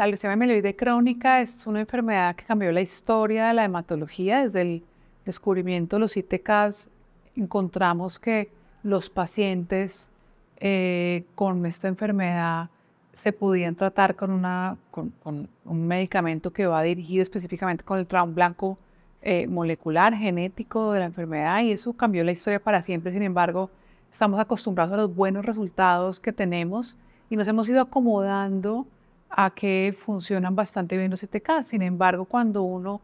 La leucemia mieloide crónica es una enfermedad que cambió la historia de la hematología. Desde el descubrimiento de los ITKs encontramos que los pacientes eh, con esta enfermedad se podían tratar con, una, con, un medicamento que va dirigido específicamente con el trauma blanco eh, molecular, genético de la enfermedad y eso cambió la historia para siempre. Sin embargo, estamos acostumbrados a los buenos resultados que tenemos y nos hemos ido acomodando a que funcionan bastante bien los ITK. Sin embargo, cuando uno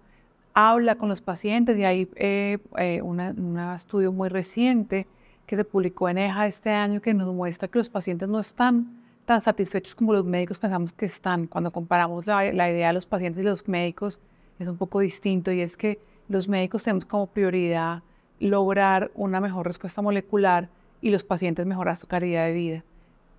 habla con los pacientes, y hay eh, eh, un estudio muy reciente que se publicó en EJA este año que nos muestra que los pacientes no están tan satisfechos como los médicos pensamos que están. Cuando comparamos la, la idea de los pacientes y los médicos es un poco distinto y es que los médicos tenemos como prioridad lograr una mejor respuesta molecular y los pacientes mejorar su calidad de vida.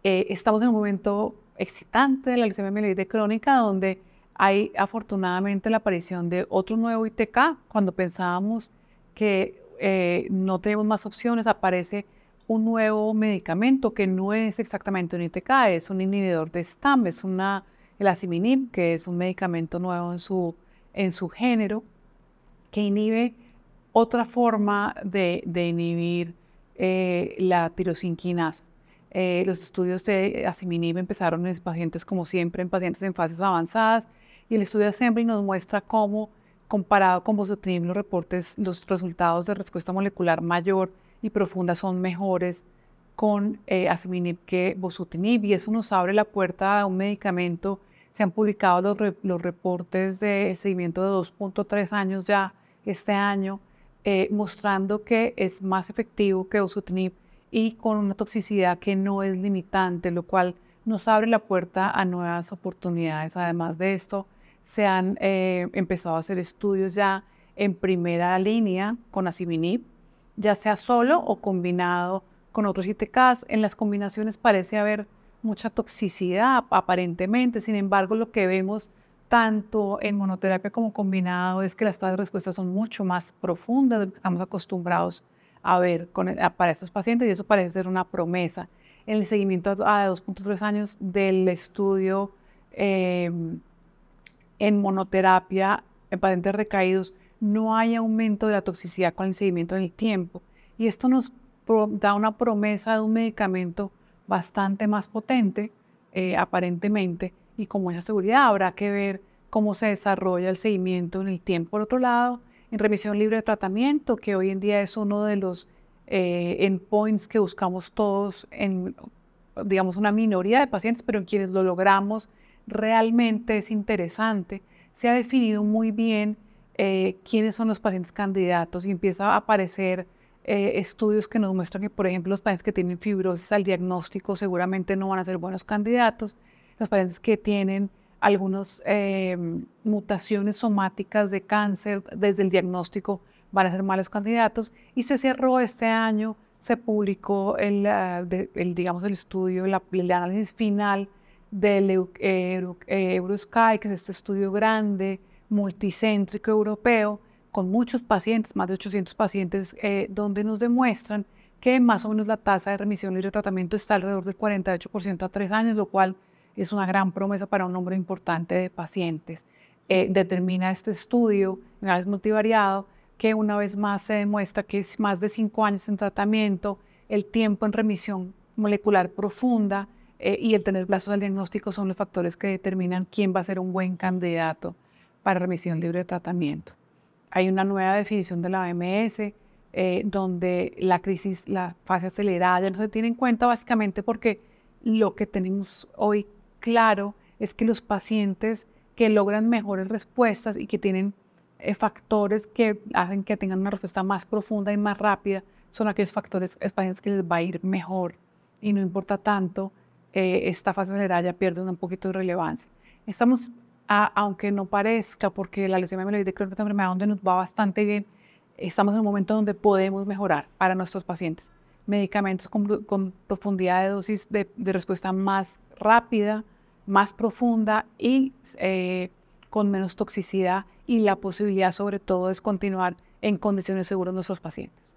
Eh, estamos en un momento excitante de la leucemia mieloide crónica donde hay afortunadamente la aparición de otro nuevo ITK. Cuando pensábamos que eh, no tenemos más opciones, aparece un nuevo medicamento que no es exactamente un ITK, es un inhibidor de STAM, es una, el asiminib, que es un medicamento nuevo en su, en su género, que inhibe otra forma de, inhibir eh, la tirosinquinasa. Eh, los estudios de asiminib empezaron en pacientes, como siempre, en pacientes en fases avanzadas, y el estudio de Assembly nos muestra cómo, comparado con bosutinib, los reportes, los resultados de respuesta molecular mayor y profunda son mejores con eh, que bosutinib, y eso nos abre la puerta a un medicamento. Se han publicado los, los reportes de seguimiento de 2.3 años ya este año, eh, mostrando que es más efectivo que bosutinib y con una toxicidad que no es limitante, lo cual nos abre la puerta a nuevas oportunidades. Además de esto, se han eh, empezado a hacer estudios ya en primera línea con asiminib, ya sea solo o combinado con otros ITKs. En las combinaciones parece haber mucha toxicidad aparentemente, sin embargo lo que vemos tanto en monoterapia como combinado es que las tasas de respuesta son mucho más profundas de lo que estamos acostumbrados a ver con, para estos pacientes y eso parece ser una promesa. En el seguimiento a 2.3 años del estudio em, en monoterapia en pacientes recaídos, no hay aumento de la toxicidad con el seguimiento en el tiempo. Y esto nos da una promesa de un medicamento bastante más potente, eh, aparentemente, y como esa seguridad habrá que ver cómo se desarrolla el seguimiento en el tiempo. Por otro lado, en remisión libre de tratamiento, que hoy en día es uno de los eh, endpoints que buscamos todos en, digamos, una minoría de pacientes, pero en quienes lo logramos realmente es interesante. Se ha definido muy bien eh, quiénes son los pacientes candidatos y empieza a aparecer eh, estudios que nos muestran que, por ejemplo, los pacientes que tienen fibrosis al diagnóstico seguramente no van a ser buenos candidatos los pacientes que tienen algunas em, mutaciones somáticas de cáncer desde el diagnóstico van a ser malos candidatos. Y se cerró este año, se publicó el, el digamos, el estudio, el análisis final del Eurosky, que es este estudio grande, multicéntrico europeo, con muchos pacientes, más de 800 pacientes, eh, donde nos demuestran que más o menos la tasa de remisión libre de tratamiento está alrededor del 48% a tres años, lo cual es una gran promesa para un número importante de pacientes. Eh, determina este estudio, análisis multivariado, que una vez más se demuestra que es más de cinco años en tratamiento, el tiempo en remisión molecular profunda eh, y el tener plazos al diagnóstico son los factores que determinan quién va a ser un buen candidato para remisión libre de tratamiento. Hay una nueva definición de la OMS eh, donde la crisis, la fase acelerada ya no se tiene en cuenta básicamente porque lo que tenemos hoy claro es que los pacientes que logran mejores respuestas y que tienen eh, factores que hacen que tengan una respuesta más profunda y más rápida son aquellos factores, es pacientes que les va a ir mejor y no importa tanto, eh, esta fase ya pierde un poquito de relevancia. Estamos, aunque no parezca, porque la leucemia mieloide creo que es una enfermedad donde nos va bastante bien, estamos en un momento donde podemos mejorar para nuestros pacientes. Medicamentos con, profundidad de dosis de respuesta más rápida, más profunda y eh, con menos toxicidad y la posibilidad sobre todo es continuar en condiciones seguras nuestros pacientes.